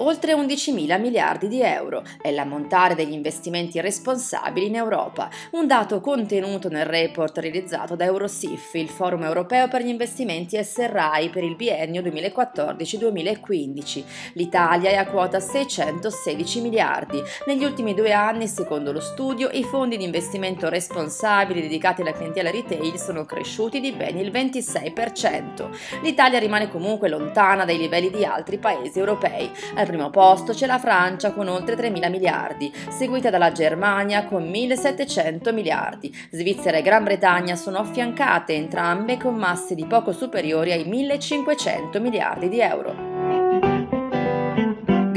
Oltre 11 mila miliardi di euro è l'ammontare degli investimenti responsabili in Europa, un dato contenuto nel report realizzato da Eurosif, il Forum europeo per gli investimenti SRI per il biennio 2014-2015. L'Italia è a quota 616 miliardi. Negli ultimi due anni, secondo lo studio, i fondi di investimento responsabili dedicati alla clientela retail sono cresciuti di ben il 26%. L'Italia rimane comunque lontana dai livelli di altri paesi europei primo posto c'è la Francia con oltre 3.000 miliardi, seguita dalla Germania con 1.700 miliardi. Svizzera e Gran Bretagna sono affiancate entrambe con masse di poco superiori ai 1.500 miliardi di euro.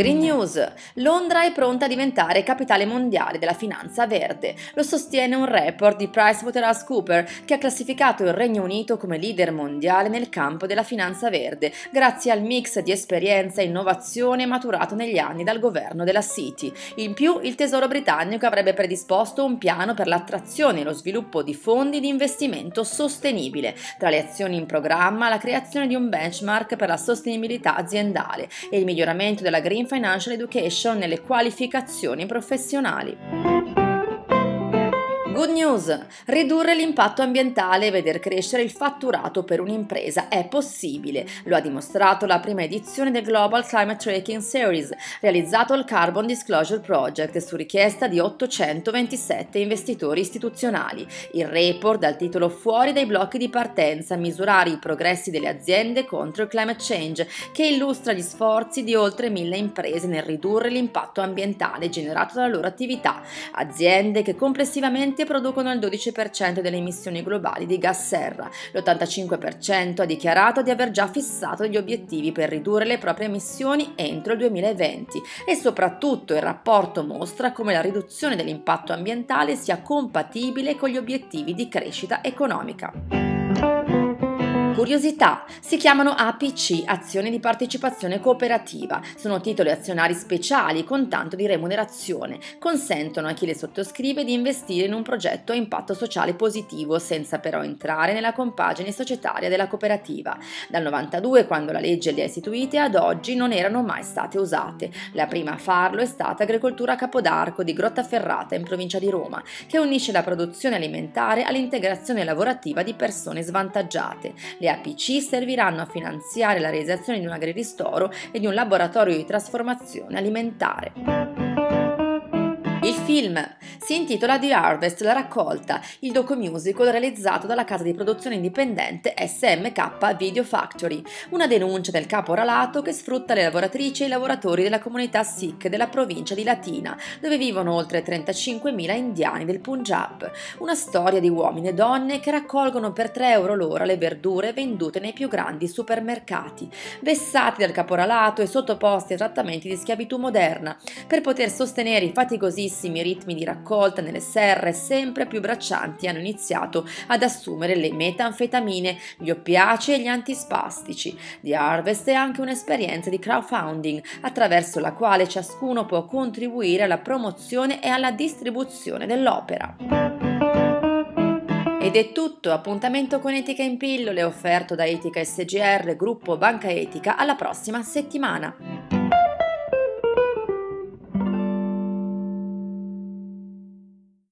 Green News. Londra è pronta a diventare capitale mondiale della finanza verde. Lo sostiene un report di PricewaterhouseCoopers che ha classificato il Regno Unito come leader mondiale nel campo della finanza verde, grazie al mix di esperienza e innovazione maturato negli anni dal governo della City. In più, il Tesoro britannico avrebbe predisposto un piano per l'attrazione e lo sviluppo di fondi di investimento sostenibile. Tra le azioni in programma, la creazione di un benchmark per la sostenibilità aziendale e il miglioramento della green Financial Education nelle qualificazioni professionali. Good news! Ridurre l'impatto ambientale e veder crescere il fatturato per un'impresa è possibile. Lo ha dimostrato la prima edizione del Global Climate Tracking Series, realizzato al Carbon Disclosure Project su richiesta di 827 investitori istituzionali. Il report dal titolo Fuori dai blocchi di partenza, misurare i progressi delle aziende contro il climate change, che illustra gli sforzi di oltre mille imprese nel ridurre l'impatto ambientale generato dalla loro attività. Aziende che complessivamente producono il 12% delle emissioni globali di gas serra. L'85% ha dichiarato di aver già fissato gli obiettivi per ridurre le proprie emissioni entro il 2020 e soprattutto il rapporto mostra come la riduzione dell'impatto ambientale sia compatibile con gli obiettivi di crescita economica. Curiosità, si chiamano APC, azioni di partecipazione cooperativa, sono titoli azionari speciali con tanto di remunerazione, consentono a chi le sottoscrive di investire in un progetto a impatto sociale positivo senza però entrare nella compagine societaria della cooperativa. Dal 92, quando la legge le ha istituite, ad oggi non erano mai state usate. La prima a farlo è stata Agricoltura Capodarco di Grottaferrata in provincia di Roma, che unisce la produzione alimentare all'integrazione lavorativa di persone svantaggiate. Le APC serviranno a finanziare la realizzazione di un agriristoro e di un laboratorio di trasformazione alimentare. Il film si intitola The Harvest, la raccolta, il docu-musical realizzato dalla casa di produzione indipendente SMK Video Factory, una denuncia del caporalato che sfrutta le lavoratrici e i lavoratori della comunità Sikh della provincia di Latina, dove vivono oltre 35.000 indiani del Punjab. Una storia di uomini e donne che raccolgono per 3 euro l'ora le verdure vendute nei più grandi supermercati, vessati dal caporalato e sottoposti a trattamenti di schiavitù moderna, per poter sostenere i faticosissimi ritmi di raccolta nelle serre sempre più braccianti hanno iniziato ad assumere le metanfetamine, gli oppiaci e gli antispastici. The Harvest è anche un'esperienza di crowdfunding attraverso la quale ciascuno può contribuire alla promozione e alla distribuzione dell'opera. Ed è tutto, appuntamento con Etica in pillole offerto da Etica SGR, gruppo Banca Etica, alla prossima settimana.